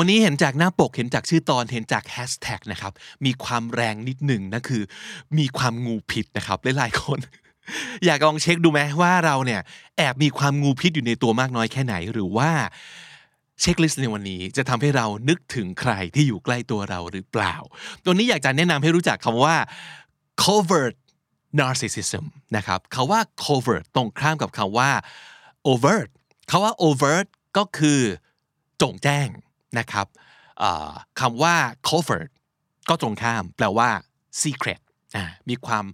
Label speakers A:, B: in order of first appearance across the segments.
A: วันนี้เห็นจากหน้าปกเห็นจากชื่อตอนเห็นจากแฮชแท็กนะครับ มีความแรงนิดหนึ่งนั่นคือ มีความงูพิษนะครับหลายๆคน อยากลองเช็คดูไหมว่าเราเนี่ยแอบมีความงูพิษอยู่ในตัวมากน้อยแค่ไหนหรือว่าเช็คลิสต์ในวันนี้จะทำให้เรานึกถึงใครที่อยู่ใกล้ตัวเราหรือเปล่า ตัวนี้อยากจะแนะนำให้รู้จักคำว่า covert narcissism นะครับคาว่า covert ตรงข้ามกับคำว่า overt คาว่า overt ก็คือจงแจ้ง นะครับคำว่า covert ก็ตรงข้ามแปลว่า secret มีความ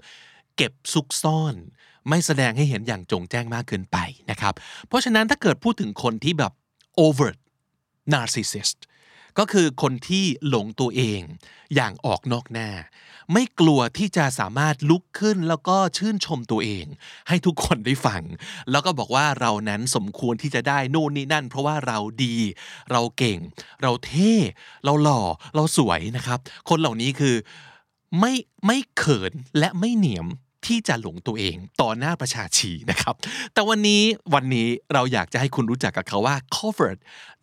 A: เก็บซุกซ่อน ไม่แสดงให้เห็นอย่างจงแจ้งมากเกินไปนะครับ เพราะฉะนั้นถ้าเกิดพูดถึงคนที่แบบ overt narcissist ก็คือคนที่หลงตัวเองอย่างออกนอกหน้า ไม่กลัวที่จะสามารถลุกขึ้นแล้วก็ชื่นชมตัวเอง ให้ทุกคนได้ฟัง แล้วก็บอกว่าเรานั้นสมควรที่จะได้นู่นนี่นั่น เพราะว่าเราดี เราเก่ง เราเท่ เราหล่อ เราสวยนะครับ คนเหล่านี้คือไม่ไม่เขินและไม่เหนียมที่จะหลงตัวเองต่อหน้าประชาชีนะครับ แต่วันนี้วันนี้เราอยากจะให้คุณรู้จักกับเขาว่า covert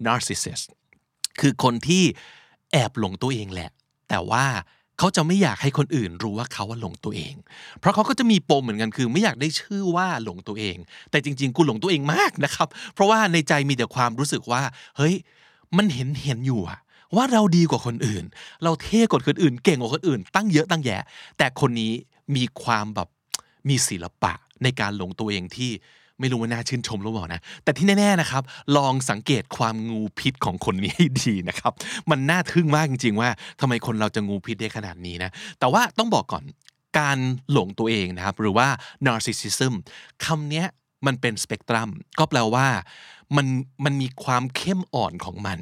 A: narcissist คือคนที่แอบหลงตัวเองแหละ แต่ว่าเขาจะไม่อยากให้คนอื่นรู้ว่าเขาว่าหลงตัวเอง เพราะเขาก็จะมีปมเหมือนกันคือ ไม่อยากได้ชื่อว่าหลงตัวเอง แต่จริง ๆ กูหลงตัวเองมากนะครับ เพราะว่าในใจมีแต่ความรู้สึกว่า เฮ้ย มันเห็นเห็นอยู่อะว่าเราดีกว่าคนอื่น เราเท่กว่าคนอื่น เก่งกว่าคนอื่น ตั้งเยอะตั้งแยะ แต่คนนี้มีความแบบมีศิลปะในการหลงตัวเองที่ ไม่รู้ว่าน่าชื่นชมหรือเปล่านะ แต่ที่แน่ๆนะครับ ลองสังเกตความงูพิษของคนนี้ให้ดีนะครับ มันน่าทึ่งมากจริง ๆ ว่าทำไมคนเราจะงูพิษได้ขนาดนี้นะ แต่ว่าต้องบอกก่อนการหลงตัวเองนะครับ หรือว่า narcissism คำนี้มันเป็นสเปกตรัมก็แปลว่ามันมันมีความเข้มอ่อนของมัน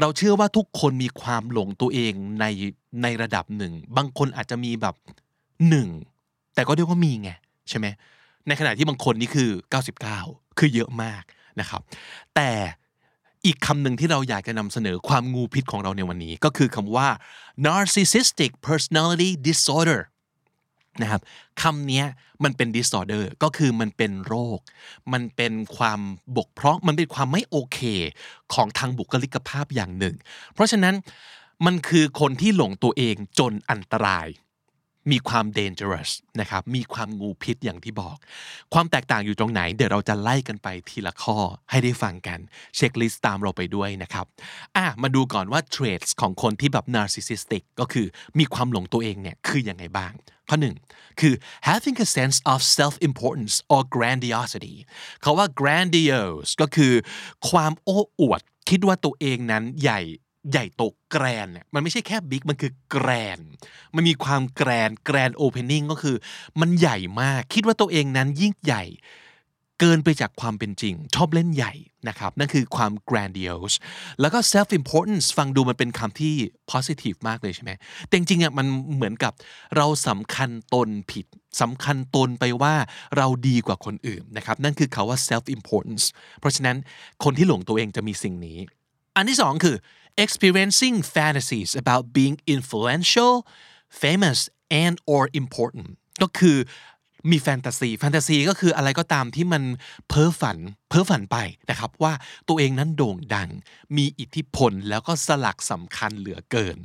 A: เราเชื่อว่าทุกคนมีความหลงตัวเองในในระดับหนึ่ง บางคนอาจจะมีแบบหนึ่งแต่ก็เรียกว่ามีไงใช่ไหม ในขณะที่บางคนนี่คือ 99 คือเยอะมากนะครับ แต่อีกคำหนึ่งที่เราอยากจะนำเสนอความงูพิษของเราในวันนี้ ก็คือคำว่า narcissistic personality disorder นะครับคำนี้มันเป็น disorder ก็คือมันเป็นโรค มันเป็นความบกพร่องมันเป็นความไม่โอเค ของทางบุคลิกภาพอย่างหนึ่ง เพราะฉะนั้นมันคือคนที่หลงตัวเองจนอันตราย มีความ dangerous นะครับมีความงูพิษอย่างที่บอก ความแตกต่างอยู่ตรงไหน เดี๋ยวเราจะไล่กันไปทีละข้อให้ได้ฟังกัน เช็คลิสต์ตามเราไปด้วยนะครับอะมาดูก่อนว่า traits ของคนที่แบบ narcissistic ก็คือมีความหลงตัวเองเนี่ยคือยังไงบ้าง ข้อหนึ่งคือ having a sense of self importance or grandiosity เขาว่า grandiose ก็คือความโอ้อวดคิดว่าตัวเองนั้นใหญ่ ใหญ่โตแกรนเนี่ยมันไม่ใช่แค่บิ๊กมันคือแกรนมันมีความแกรนแกรนโอเพนนิ่งก็คือ มันใหญ่มากคิดว่าตัวเองนั้นยิ่งใหญ่เกินไปจากความเป็นจริง ชอบเล่นใหญ่นะครับนั่นคือความ grandiose แล้วก็ self importance ฟังดูมันเป็นคำที่ positive มากเลยใช่ไหมแต่จริงๆอะมันเหมือนกับเราสำคัญตนผิดสำคัญตนไปว่าเราดีกว่าคนอื่นนะครับนั่นคือคาว่า self importance เพราะฉะนั้นคนที่หลงตัวเองจะมีสิ่งนี้ อันที่สองคือ experiencing fantasies about being influential famous and or important ก็คือมีแฟนตาซี แฟนตาซีก็คืออะไรก็ตามที่มันเพ้อฝัน เพ้อฝันไปนะครับว่าตัวเองนั้นโด่งดัง มีอิทธิพลแล้วก็สลักสำคัญเหลือเกิน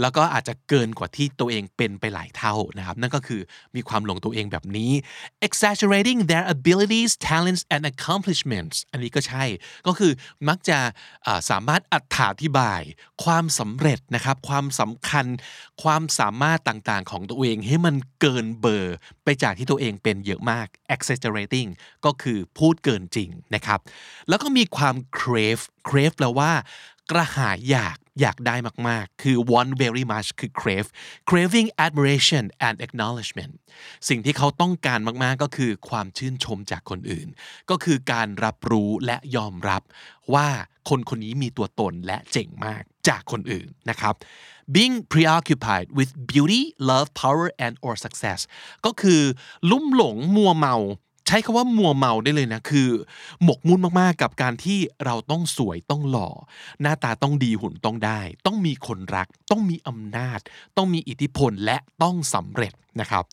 A: แล้วก็อาจจะเกินกว่าที่ตัวเองเป็นไปหลายเท่านะครับนั่นก็คือมีความหลงตัวเองแบบนี้ exaggerating their abilities talents and accomplishments อันนี้ก็ใช่ก็คือมักจะสามารถอธิบาย ความสำเร็จนะครับความสำคัญความสามารถต่างๆ ของตัวเองให้มันเกินเบอร์ ไปจากที่ตัวเองเป็นเยอะมาก exaggerating ก็คือพูดเกินจริงนะครับ แล้วก็มีความ crave crave แปลว่า กระหายอยากอยากได้มาก ๆ คือ want very much คือ crave craving admiration and acknowledgement สิ่งที่เขาต้องการมาก ๆ ก็คือความชื่นชมจากคนอื่น ก็คือการรับรู้และยอมรับว่าคนคนนี้มีตัวตนและเจ๋งมากจากคนอื่นนะครับ being preoccupied with beauty love power and or success ก็คือลุ่มหลงมัวเมา ใช้คำว่ามัวเมาได้เลยนะคือ หมกมุ่นมากๆกับการที่เราต้องสวยต้องหล่อ หน้าตาต้องดีหุ่นต้องได้ ต้องมีคนรัก ต้องมีอำนาจ ต้องมีอิทธิพลและต้องสำเร็จนะครับ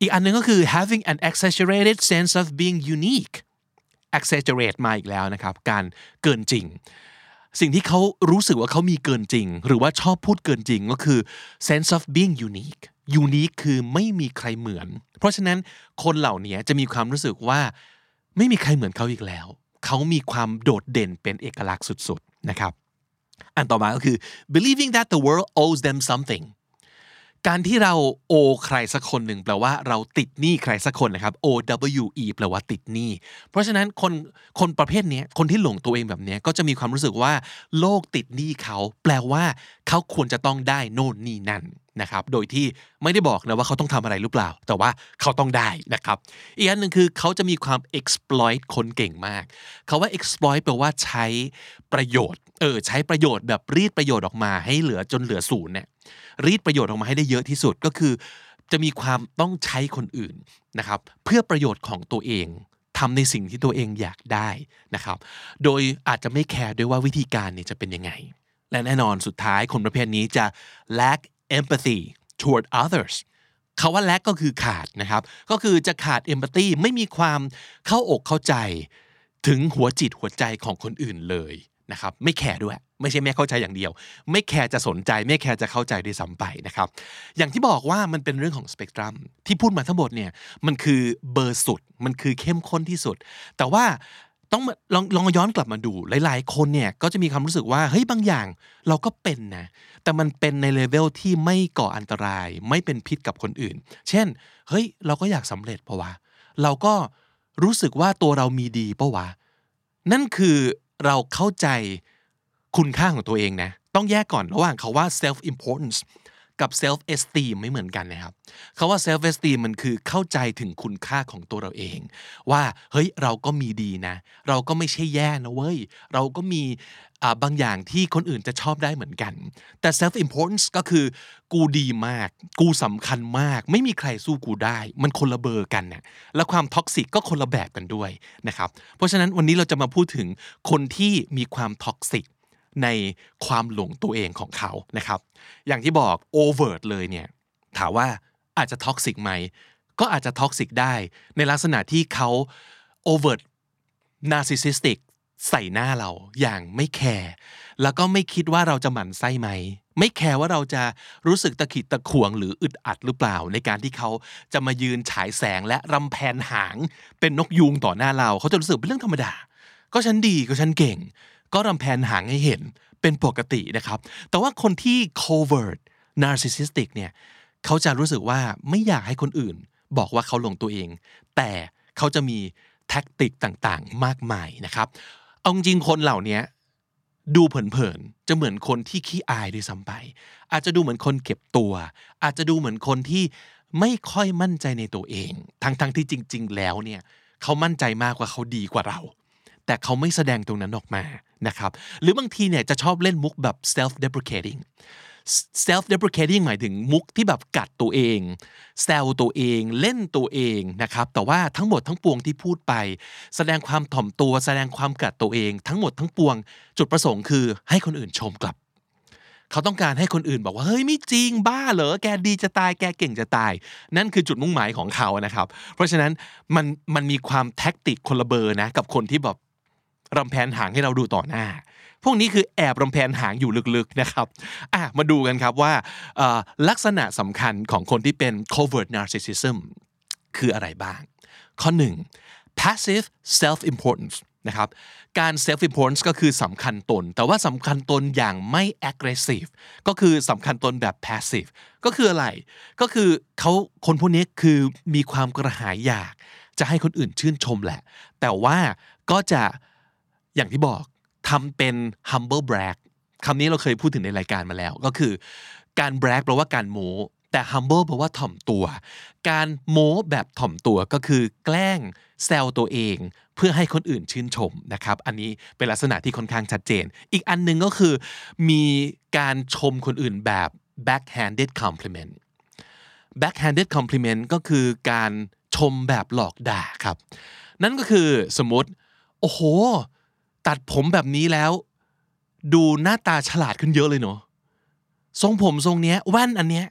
A: อีกอันหนึงก็คือ having an exaggerated sense of being unique exaggerate มาอีกแล้วนะครับ การเกินจริง สิ่งที่เขารู้สึกว่าเขามีเกินจริง หรือว่าชอบพูดเกินจริงก็คือ sense of being unique unique คือไม่มีใครเหมือน เพราะฉะนั้นคนเหล่านี้จะมีความรู้สึกว่าไม่มีใครเหมือนเขาอีกแล้ว เขามีความโดดเด่นเป็นเอกลักษณ์สุดๆนะครับ อันต่อมาก็คือ believing that the world owes them something การที่เราโอใครสักคนหนึ่งแปลว่าเราติดหนี้ใครสักคนนะครับ O W E แปลว่าติดหนี้ เพราะฉะนั้นคนคนประเภทนี้คนที่หลงตัวเองแบบนี้ก็จะมีความรู้สึกว่า โลกติดหนี้เขา แปลว่าเขาควรจะต้องได้โน่นนี่นั่น นะครับโดยที่ไม่ได้บอกนะว่าเขาต้องทำอะไรหรือเปล่า แต่ว่าเขาต้องได้นะครับ อีกอันหนึ่งคือเขาจะมีความ exploit คนเก่งมากเขาว่า exploit แปลว่าใช้ประโยชน์เออใช้ประโยชน์แบบรีดประโยชน์ออกมาให้เหลือจนเหลือศูนย์เนี่ยรีดประโยชน์ออกมาให้ได้เยอะที่สุดก็คือ จะมีความต้องใช้คนอื่นนะครับเพื่อประโยชน์ของตัวเองทำในสิ่งที่ตัวเองอยากได้นะครับ โดยอาจจะไม่แคร์ด้วยว่าวิธีการเนี่ยจะเป็นยังไง และแน่นอนสุดท้ายคนประเภทนี้จะ lack empathy toward others คาว่า lack ก็คือขาดนะครับ ก็คือจะขาด empathy ไม่มีความเข้าอกเข้าใจ ถึงหัวจิตหัวใจของคนอื่นเลยนะครับ ไม่แคร์ด้วย ไม่ใช่ไม่เข้าใจอย่างเดียว ไม่แคร์จะสนใจ ไม่แคร์จะเข้าใจด้วยซ้ำไปนะครับ อย่างที่บอกว่ามันเป็นเรื่องของสเปกตรัมที่พูดมาทั้งหมดเนี่ย มันคือเบอร์สุด มันคือเข้มข้นที่สุด แต่ว่า ต้องลองลองย้อนกลับมาดู หลาย ๆ คนเนี่ยก็จะมีความรู้สึกว่าเฮ้ยบางอย่างเราก็เป็นนะแต่มันเป็นในเลเวลที่ไม่ก่ออันตราย ไม่เป็นพิษกับคนอื่น เช่น เฮ้ยเราก็อยากสำเร็จปะวะเราก็รู้สึกว่าตัวเรามีดีปะวะนั่นคือเราเข้าใจคุณค่าของตัวเองนะ ต้องแยกก่อนระหว่างคาว่า self importance กับ self esteem ไม่เหมือนกันนะครับคาว่า self esteem มันคือเข้าใจถึงคุณค่าของตัวเราเอง ว่าเฮ้ยเราก็มีดีนะ เราก็ไม่ใช่แย่นะเว้ย เราก็มีบางอย่างที่คนอื่นจะชอบได้เหมือนกัน แต่ self importance ก็คือ กูดีมาก กูสำคัญมาก ไม่มีใครสู้กูได้ มันคนละเบอร์กันนะและความ toxic ก็คนละแบบกันด้วยนะครับ เพราะฉะนั้นวันนี้เราจะมาพูดถึงคนที่มีความ toxic ในความหลงตัวเองของเขานะครับ อย่างที่บอก overt เลยเนี่ยถามว่าอาจจะ toxic ไหม ก็อาจจะ toxic ได้ในลักษณะที่เขา overt narcissistic ใส่หน้าเราอย่างไม่แคร์แล้วก็ไม่คิดว่าเราจะหมั่นไส้ไหม ไม่แคร์ว่าเราจะรู้สึกตะขิดตะขวงหรืออึดอัดหรือเปล่า ในการที่เขาจะมายืนฉายแสงและรำแพนหางเป็นนกยูงต่อหน้าเรา เขาจะรู้สึกเป็นเรื่องธรรมดา ก็ฉันดีก็ฉันเก่ง ก็รำแพนหางให้เห็นเป็นปกตินะครับ แต่ว่าคนที่ covert narcissistic เนี่ยเขาจะรู้สึกว่าไม่อยากให้คนอื่น บอกว่าเขาหลงตัวเอง แต่เขาจะมีแท็กติกต่างๆ มากมายนะครับ เอาจริงคนเหล่านี้ดูเผินๆ จะเหมือนคนที่ขี้อายด้วยซ้ำไป อาจจะดูเหมือนคนเก็บตัว อาจจะดูเหมือนคนที่ไม่ค่อยมั่นใจในตัวเอง ทั้งๆ ที่จริง ๆ แล้วเนี่ยเขามั่นใจมากว่าเขาดีกว่าเรา แต่เขาไม่แสดงตรงนั้นออกมา นะครับหรือบางทีเนี่ยจะชอบเล่นมุกแบบ self deprecating self deprecating หมายถึงมุกที่แบบกัดตัวเองแซวตัวเองเล่นตัวเองนะครับแต่ว่าทั้งหมดทั้งปวงที่พูดไป แสดงความถ่อมตัวแสดงความกัดตัวเอง ทั้งหมดทั้งปวง จุดประสงค์คือให้คนอื่นชมกลับ เขาต้องการให้คนอื่นบอกว่าเฮ้ยไม่จริงบ้าเหรอแกดีจะตายแกเก่งจะตาย นั่นคือจุดมุ่งหมายของเขานะครับ เพราะฉะนั้นมันมันมีความแท็กติกคนละเบอร์นะกับคนที่แบบ รำแพนหางให้เราดูต่อหน้า พวกนี้คือแอบรำแพนหางอยู่ลึกๆนะครับอะมาดูกันครับว่าลักษณะสำคัญของคนที่เป็น covert narcissism คืออะไรบ้าง ข้อ 1 passive self importance นะครับการ self importance ก็คือสำคัญตน แต่ว่าสำคัญตนอย่างไม่ aggressive ก็คือสำคัญตนแบบ passive ก็คืออะไร ก็คือเขาคนพวกนี้คือมีความกระหายอยาก จะให้คนอื่นชื่นชมแหละ แต่ว่าก็จะ อย่างที่บอกทำเป็น humble brag คำนี้เราเคยพูดถึงในรายการมาแล้ว ก็คือการ brag แปลว่าการโม้แต่ humble แปลว่าถ่อมตัว การโม้แบบถ่อมตัวก็คือ แกล้งแซวตัวเอง เพื่อให้คนอื่นชื่นชมนะครับ อันนี้เป็นลักษณะที่ค่อนข้างชัดเจน อีกอันหนึ่งก็คือ มีการชมคนอื่นแบบ backhanded compliment backhanded compliment ก็คือการชมแบบหลอกด่าครับ นั่นก็คือสมมติ โอ้โห ตัดผมแบบนี้แล้ว ดูหน้าตาฉลาดขึ้นเยอะเลยเนาะทรงผมทรงเนี้ยแว่นอันเนี้ย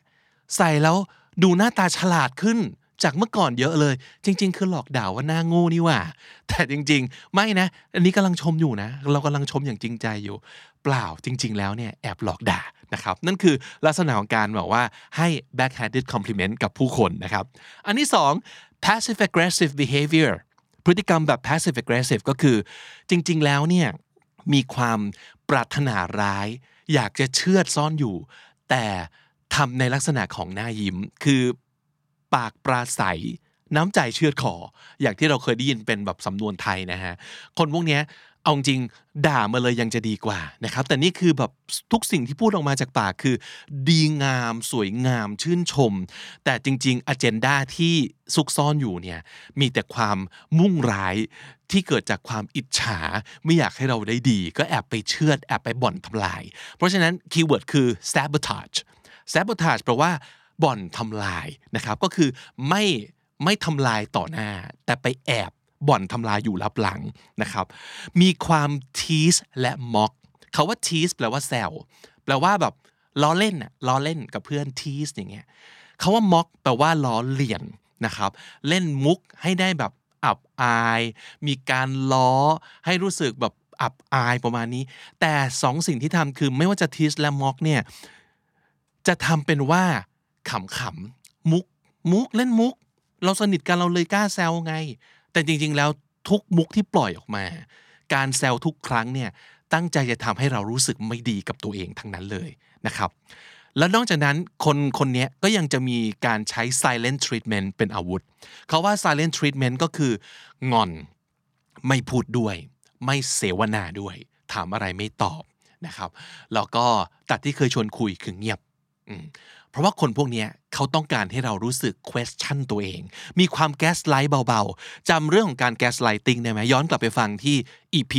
A: ใส่แล้วดูหน้าตาฉลาดขึ้นจากเมื่อก่อนเยอะเลย จริง ๆ คือหลอกด่าว่าหน้าโง่นี่ว่า แต่จริง ๆ ไม่นะ อันนี้กำลังชมอยู่นะ เรากำลังชมอย่างจริงใจอยู่ เปล่าจริง ๆ แล้วเนี่ยแอบหลอกด่านะครับ นั่นคือลักษณะของการบอกว่าให้ backhanded compliment กับผู้คนนะครับ อันที่สอง passive aggressive behavior พฤติกรรมแบบ passive aggressive ก็คือ จริง ๆ แล้วเนี่ยมีความปรารถนาร้าย อยากจะเชื่อดซ่อนอยู่ แต่ทำในลักษณะของหน้ายิ้ม คือปากปราศัยน้ำใจเชือดคออย่างที่เราเคยได้ยินเป็นแบบสำนวนไทยนะฮะ คนพวกเนี้ย เอาจริงด่ามาเลยยังจะดีกว่านะครับ แต่นี่คือแบบทุกสิ่งที่พูดออกมาจากปากคือ ดีงามสวยงามชื่นชม แต่จริงๆอเจนดาที่ซุกซ่อนอยู่เนี่ยมีแต่ความมุ่งร้ายที่เกิดจากความอิจฉา ไม่อยากให้เราได้ดี ก็แอบไปเชือดแอบไปบ่อนทำลาย เพราะฉะนั้นคีย์เวิร์ดคือ sabotage sabotage แปลว่าบ่อนทำลายนะครับ ก็คือไม่ไม่ทำลายต่อหน้า แต่ไปแอบ บ่อนทำลายอยู่ลับหลังนะครับ มีความ tease และ mock เขาว่า tease แปลว่าแซวแปลว่าแบบล้อเล่นอะล้อเล่นกับเพื่อน tease อย่างเงี้ยเขาว่า mock แปลว่าล้อเลียนนะครับ เล่นมุกให้ได้แบบอับอาย มีการล้อให้รู้สึกแบบอับอายประมาณนี้ แต่สองสิ่งที่ทำคือไม่ว่าจะ tease และ mock เนี่ยจะทำเป็นว่าขำๆมุกมุกเล่นมุก เราสนิทกันเราเลยกล้าแซวไง แต่จริงๆแล้วทุกมุกที่ปล่อยออกมา การแซวทุกครั้งเนี่ยตั้งใจจะทำให้เรารู้สึกไม่ดีกับตัวเองทั้งนั้นเลยนะครับ แล้วนอกจากนั้นคนคนนี้ก็ยังจะมีการใช้ silent treatment เป็นอาวุธ เขาว่า silent treatment ก็คืองอน ไม่พูดด้วย ไม่เสวนาด้วย ถามอะไรไม่ตอบนะครับ แล้วก็ตัดที่เคยชวนคุยคือเงียบ เพราะว่าคนพวกนี้ เขาต้องการให้เรารู้สึก question ตัวเอง มีความ gaslight เบาๆจำเรื่องของการ gaslighting ได้ไหมย้อนกลับไปฟังที่ EP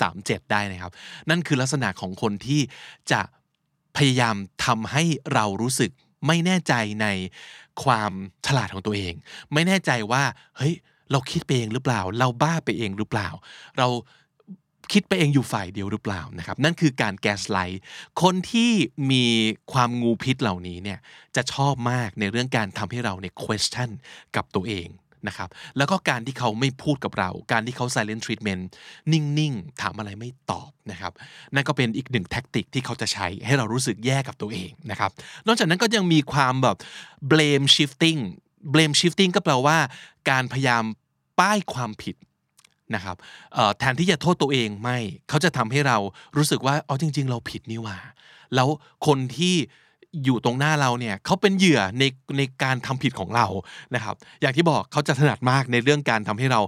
A: 737 ได้นะครับ นั่นคือลักษณะของคนที่จะพยายามทำให้เรารู้สึกไม่แน่ใจในความฉลาดของตัวเอง ไม่แน่ใจว่า เฮ้ย เราคิดไปเองหรือเปล่า เราบ้าไปเองหรือเปล่า เรา คิดไปเองอยู่ฝ่ายเดียวหรือเปล่านะครับ นั่นคือการแกสไลท์คนที่มีความงูพิษเหล่านี้เนี่ยจะชอบมากในเรื่องการทำให้เราเนี่ย question กับตัวเองนะครับแล้วก็การที่เขาไม่พูดกับเรา การที่เขา silent treatment นิ่ง ๆ ถามอะไรไม่ตอบนะครับนั่นก็เป็นอีกหนึ่งแท็กติกที่เขาจะใช้ให้เรารู้สึกแย่กับตัวเองนะครับนอกจากนั้นก็ยังมีความแบบ blame shifting blame shifting ก็แปลว่า การพยายามป้ายความผิด นะครับแทนที่จะโทษตัวเองไม่เขาจะทำให้เรารู้สึกว่าอ๋อจริง ๆ เราผิดนี่หว่า แล้วคนที่อยู่ตรงหน้าเราเนี่ยเขาเป็นเหยื่อในในการทำผิดของเรานะครับ อย่างที่บอกเขาจะถนัดมากในเรื่องการทำให้เรา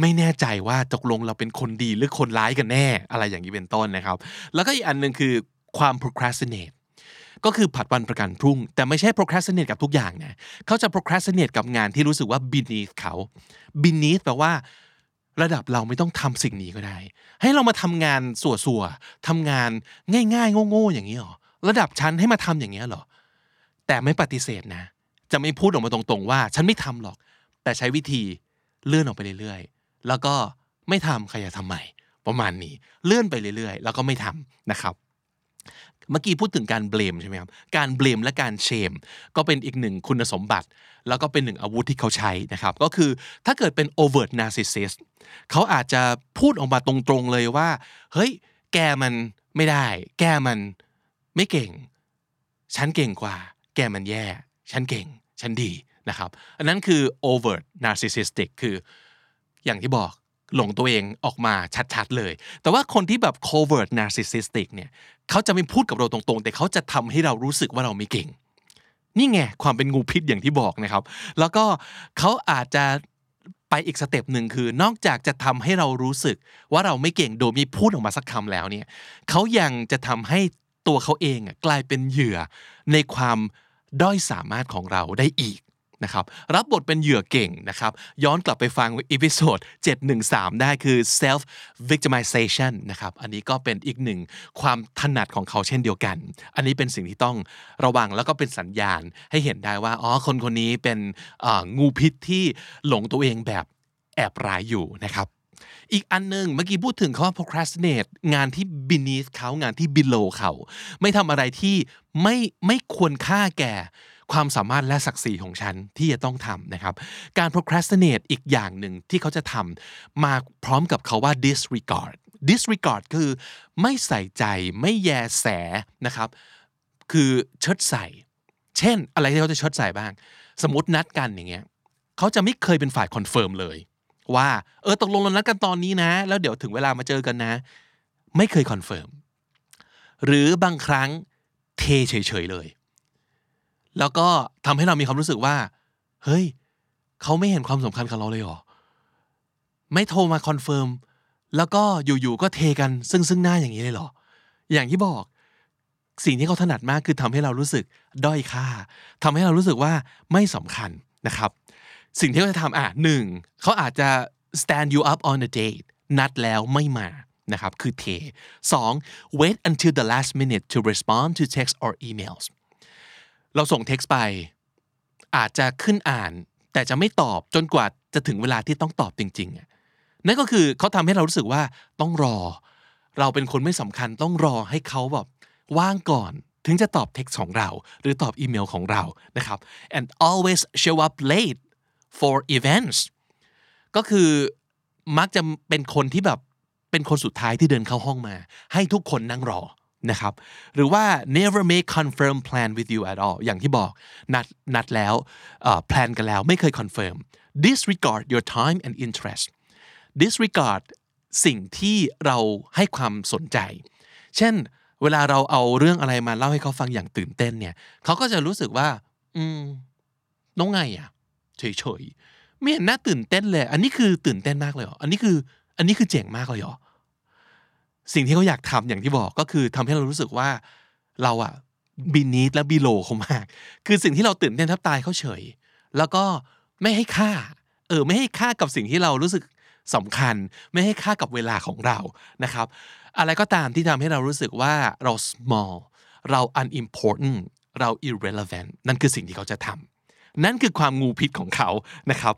A: ไม่แน่ใจว่าตกลงเราเป็นคนดีหรือคนร้ายกันแน่ อะไรอย่างนี้เป็นต้นนะครับ แล้วก็อีกอันหนึ่งคือความ procrastinate ก็คือผัดวันประกันพรุ่ง แต่ไม่ใช่ procrastinate กับทุกอย่างนะเขาจะ procrastinate กับงานที่รู้สึกว่า beneath เขา beneath แปลว่า ระดับเราไม่ต้องทำสิ่งนี้ก็ได้ ให้เรามาทำงานสัวๆทำงานง่ายๆโง่ๆอย่างนี้หรอระดับชั้นให้มาทำอย่างนี้หรอแต่ไม่ปฏิเสธนะ จะไม่พูดออกมาตรงๆว่า ฉันไม่ทำหรอก แต่ใช้วิธีเลื่อนออกไปเรื่อยๆ แล้วก็ไม่ทำใครจะทำใหม่ประมาณนี้ เลื่อนไปเรื่อยๆ แล้วก็ไม่ทำนะครับ เมื่อกี้พูดถึงการเบลมใช่ไหมครับ การเบลมและการเชม ก็เป็นอีกหนึ่งคุณสมบัติ แล้วก็เป็นหนึ่งอาวุธที่เขาใช้นะครับ ก็คือถ้าเกิดเป็น overt narcissist เขาอาจจะพูดออกมาตรงๆเลยว่า เฮ้ย แกมันไม่ได้ แกมันไม่เก่ง ฉันเก่งกว่า แกมันแย่ ฉันเก่ง ฉันดีนะครับ อันนั้นคือ overt narcissistic คืออย่างที่บอก หลงตัวเองออกมาชัดๆเลย แต่ว่าคนที่แบบ covert narcissistic เนี่ยเขาจะไม่พูดกับเราตรงๆ แต่เขาจะทำให้เรารู้สึกว่าเราไม่เก่ง นี่ไงความเป็นงูพิษอย่างที่บอกนะครับ แล้วก็เขาอาจจะไปอีกสเต็ปหนึ่งคือนอกจากจะทำให้เรารู้สึกว่าเราไม่เก่งโดยมีพูดออกมาสักคำแล้วเนี่ยเขายังจะทำให้ตัวเขาเองกลายเป็นเหยื่อในความด้อยสามารถของเราได้อีก นะครับรับบทเป็นเหยื่อเก่งนะครับย้อนกลับไปฟัง episode 713 ได้คือ self victimization นะครับอันนี้ก็เป็นอีกหนึ่งความถนัดของเขาเช่นเดียวกัน อันนี้เป็นสิ่งที่ต้องระวังแล้วก็เป็นสัญญาณให้เห็นได้ว่าอ๋อคนคนนี้เป็นงูพิษที่หลงตัวเองแบบแอบร้ายอยู่นะครับอีกอันหนึ่งเมื่อกี้พูดถึงเขาว่า procrastinate งานที่ beneath เขางานที่ below เขา ไม่ทำอะไรที่ไม่ไม่ควรค่าแก่ ความสามารถและศักดิ์ศรีของฉันที่จะต้องทำนะครับ การ procrastinate อีกอย่างหนึ่งที่เขาจะทำมาพร้อมกับเขาว่า disregard disregard คือไม่ใส่ใจไม่แยแสนะครับ คือเชิดใส่ เช่น อะไรที่เขาจะเชิดใส่บ้าง สมมตินัดกันอย่างเงี้ยเขาจะไม่เคยเป็นฝ่าย confirm เลย ว่า เออตกลงเรานัดกันตอนนี้นะ แล้วเดี๋ยวถึงเวลามาเจอกันนะ ไม่เคย confirmหรือบางครั้งเทเฉยๆเลย แล้วก็ทำให้เรามีความรู้สึกว่า เฮ้ย เขาไม่เห็นความสำคัญของเราเลยหรอ ไม่โทรมา confirm แล้วก็อยู่ๆก็เทกันซึ่งซึ่งหน้าอย่างนี้เลยหรอ อย่างที่บอก สิ่งที่เขาถนัดมากคือทำให้เรารู้สึกด้อยค่าทำให้เรารู้สึกว่าไม่สำคัญนะครับ สิ่งที่เขาจะทำอะหนึ่งเขาอาจจะ stand you up on a date นัดแล้วไม่มานะครับ คือเทสอง wait until the last minute to respond to text or emails เราส่ง text ไป อาจจะขึ้นอ่าน แต่จะไม่ตอบจนกว่าจะถึงเวลาที่ต้องตอบจริงๆนั่นก็คือเขาทำให้เรารู้สึกว่าต้องรอ เราเป็นคนไม่สำคัญต้องรอให้เขาแบบว่างก่อนถึงจะตอบ text ของเรา หรือตอบอีเมลของเรานะครับ and always show up late for events ก็คือมักจะเป็นคนที่แบบเป็นคนสุดท้ายที่เดินเข้าห้องมา ให้ทุกคนนั่งรอ นะครับหรือว่า never make confirm plan with you at all อย่างที่บอกนัดนัดแล้วแพลนกันแล้วไม่เคย confirm disregard your time and interest disregard สิ่งที่เราให้ความสนใจ เช่น เวลาเราเอาเรื่องอะไรมาเล่าให้เขาฟังอย่างตื่นเต้นเนี่ยเขาก็จะรู้สึกว่า อืมน้องไงอะเฉยๆไม่เห็นน่าตื่นเต้นเลย อันนี้คือตื่นเต้นมากเลยเหรออันนี้คือ อันนี้คือเจ๋งมากเลยเหรอ สิ่งที่เขาอยากทำอย่างที่บอกก็คือทำให้เรารู้สึกว่าเราอะบีนีดและบีโลเขามาก คือสิ่งที่เราตื่นเต้นทับตายเขาเฉย แล้วก็ไม่ให้ค่า เออ ไม่ให้ค่ากับสิ่งที่เรารู้สึกสำคัญ ไม่ให้ค่ากับเวลาของเรานะครับ อะไรก็ตามที่ทำให้เรารู้สึกว่าเรา small เรา unimportant เรา irrelevant นั่นคือสิ่งที่เขาจะทำนั่นคือความงูพิษของเขานะครับ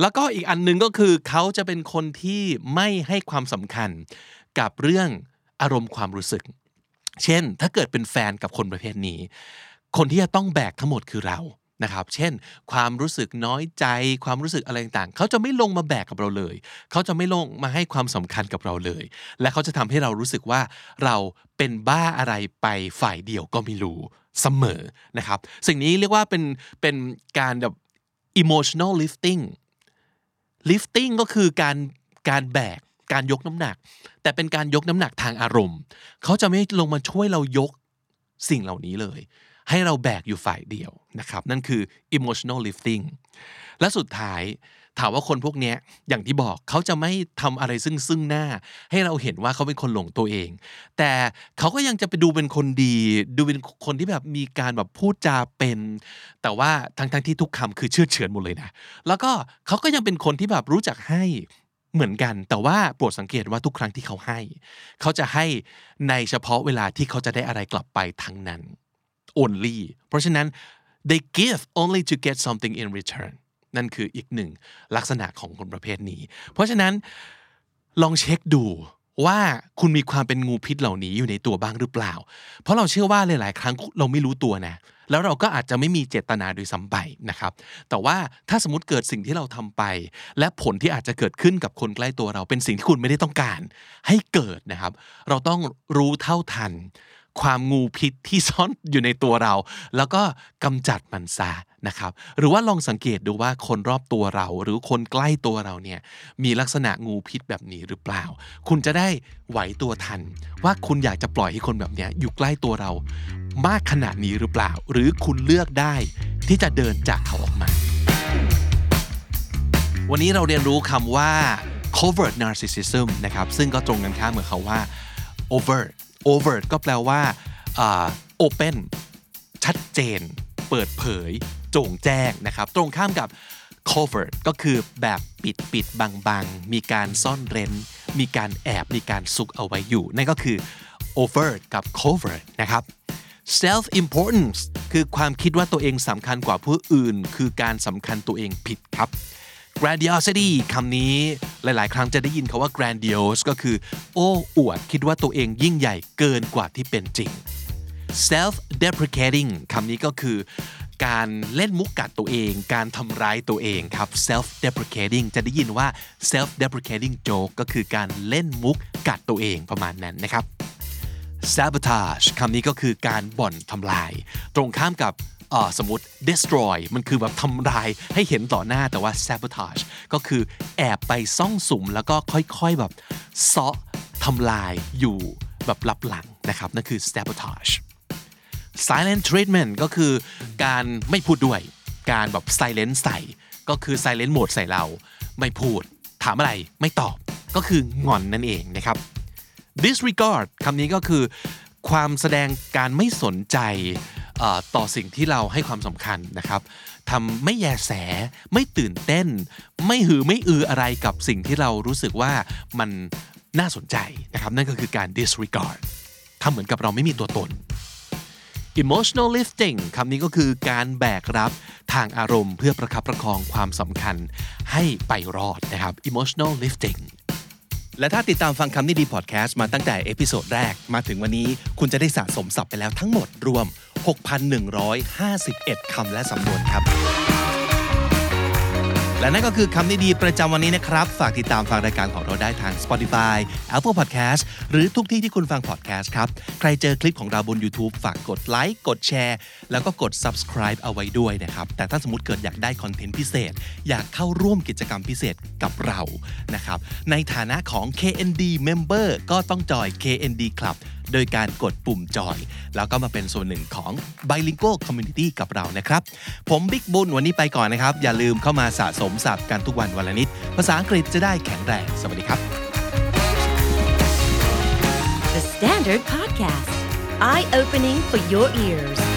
A: แล้วก็อีกอันนึงก็คือเขาจะเป็นคนที่ไม่ให้ความสำคัญ กับเรื่องอารมณ์ความรู้สึก เช่น ถ้าเกิดเป็นแฟนกับคนประเภทนี้ คนที่จะต้องแบกทั้งหมดคือเรานะครับ เช่น ความรู้สึกน้อยใจ ความรู้สึกอะไรต่างๆ เขาจะไม่ลงมาแบกกับเราเลย เขาจะไม่ลงมาให้ความสำคัญกับเราเลย และเขาจะทำให้เรารู้สึกว่าเราเป็นบ้าอะไรไปฝ่ายเดียวก็ไม่รู้เสมอนะครับ สิ่งนี้เรียกว่าเป็นเป็นการแบบ emotional lifting lifting ก็คือการการแบก การยกน้ำหนัก แต่เป็นการยกน้ำหนักทางอารมณ์ เขาจะไม่ลงมาช่วยเรายกสิ่งเหล่านี้เลย ให้เราแบกอยู่ฝ่ายเดียวนะครับ นั่นคือ emotional lifting และสุดท้ายถามว่าคนพวกนี้อย่างที่บอกเขาจะไม่ทำอะไรซึ่งซึ่งหน้า ให้เราเห็นว่าเขาเป็นคนหลงตัวเอง แต่เขาก็ยังจะไปดูเป็นคนดี ดูเป็นคนที่แบบมีการแบบพูดจาเป็น แต่ว่าทั้งทั้งที่ทุกคำคือเชื่อเฉือนหมดเลยนะแล้วก็เขาก็ยังเป็นคนที่แบบรู้จักให้ เหมือนกัน แต่ว่าโปรดสังเกตว่าทุกครั้งที่เขาให้ เขาจะให้ในเฉพาะเวลาที่เขาจะได้อะไรกลับไปทั้งนั้น only เพราะฉะนั้น they give only to get something in return นั่นคืออีกหนึ่งลักษณะของคนประเภทนี้ เพราะฉะนั้นลองเช็คดูว่าคุณมีความเป็นงูพิษเหล่านี้อยู่ในตัวบ้างหรือเปล่า เพราะเราเชื่อว่าหลาย ๆ ครั้งเราไม่รู้ตัวนะ แล้วเราก็อาจจะไม่มีเจตนาโดยสัมไปนะครับ แต่ว่าถ้าสมมติเกิดสิ่งที่เราทำไป และผลที่อาจจะเกิดขึ้นกับคนใกล้ตัวเราเป็นสิ่งที่คุณไม่ได้ต้องการ ให้เกิดนะครับ เราต้องรู้เท่าทัน ความงูพิษที่ซ่อนอยู่ในตัวเรา แล้วก็กำจัดมันซะนะครับ หรือว่าลองสังเกตดูว่าคนรอบตัวเรา หรือคนใกล้ตัวเราเนี่ยมีลักษณะงูพิษแบบนี้หรือเปล่า คุณจะได้ไหวตัวทัน ว่าคุณอยากจะปล่อยให้คนแบบนี้อยู่ใกล้ตัวเรา มากขนาดนี้หรือเปล่า หรือคุณเลือกได้ที่จะเดินจากเขาออกมา วันนี้เราเรียนรู้คำว่า covert narcissism นะครับ ซึ่งก็ตรงกันข้ามกับเขาว่า overt overt ก็แปลว่า open ชัดเจน เปิดเผยจโจ่งแจ้งนะครับ ตรงข้ามกับ covert ก็คือแบบปิดปิดบังบังมีการซ่อนเร้น มีการแอบ มีการซุกเอาไว้อยู่ นั่นก็คือ overt กับ covert นะครับ self importance คือความคิดว่าตัวเองสำคัญกว่าผู้อื่น คือการสำคัญตัวเองผิดครับ grandiosity คำนี้หลาย ๆ ครั้งจะได้ยินคาว่า grandiose ก็คือ โอ้อวดคิดว่าตัวเองยิ่งใหญ่เกินกว่าที่เป็นจริง self deprecating คำนี้ก็คือการเล่นมุกกัดตัวเอง การทำร้ายตัวเองครับ self deprecating จะได้ยินว่า self deprecating joke ก็คือการเล่นมุกกัดตัวเองประมาณนั้นนะครับ sabotage คำนี้ก็คือการบ่อนทำลาย ตรงข้ามกับ สมมติ destroy มันคือแบบทำลายให้เห็นต่อหน้าแต่ว่า sabotage ก็คือแอบไปซ่องสุมแล้วก็ค่อยๆแบบเซาะทำลายอยู่แบบลับหลังนะครับนั่นคือ sabotage silent treatment ก็คือการไม่พูดด้วย การแบบ silent ใส่ ก็คือ silent mode ใส่เรา ไม่พูด ถามอะไรไม่ตอบ ก็คืองอนนั่นเองนะครับ disregard คำนี้ก็คือ ความแสดงการไม่สนใจ ต่อสิ่งที่เราให้ความสำคัญนะครับทำไม่แยแสไม่ตื่นเต้น ไม่หือไม่อืออะไรกับสิ่งที่เรารู้สึกว่ามันน่าสนใจนะครับนั่นก็คือการ disregard ทำเหมือนกับเราไม่มีตัวตน emotional lifting คำนี้ก็คือการแบกรับทางอารมณ์เพื่อประคับประคองความสำคัญให้ไปรอดนะครับ emotional lifting
B: และถ้าติดตามฟังคำนี้ดีพอดแคสต์มาตั้งแต่ episode แรกมาถึงวันนี้คุณจะได้สะสมศัพท์ไปแล้วทั้งหมดรวม 6,151 คำและสำนวนครับ และนั่นก็คือคำนี้ดีประจำวันนี้นะครับ ฝากติดตามฟังรายการของเราได้ทาง Spotify Apple Podcast หรือทุกที่ที่คุณฟัง podcast ครับ ใครเจอคลิปของเราบน YouTube ฝากกดไลค์กดแชร์แล้วก็กด subscribe เอาไว้ด้วยนะครับ แต่ถ้าสมมติเกิดอยากได้ content พิเศษ อยากเข้าร่วมกิจกรรมพิเศษกับเรานะครับในฐานะของ KND Member ก็ต้องจอย KND Club โดยการกดปุ่มจอย แล้วก็มาเป็นส่วนหนึ่งของ Bilingual Community กับเรานะครับ ผมบิ๊กบุญวันนี้ไปก่อนนะครับ อย่าลืมเข้ามาสะสมศัพท์กันทุกวันวันละนิด ภาษาอังกฤษจะได้แข็งแรง สวัสดีครับ
C: The Standard Podcast, eye opening for your ears.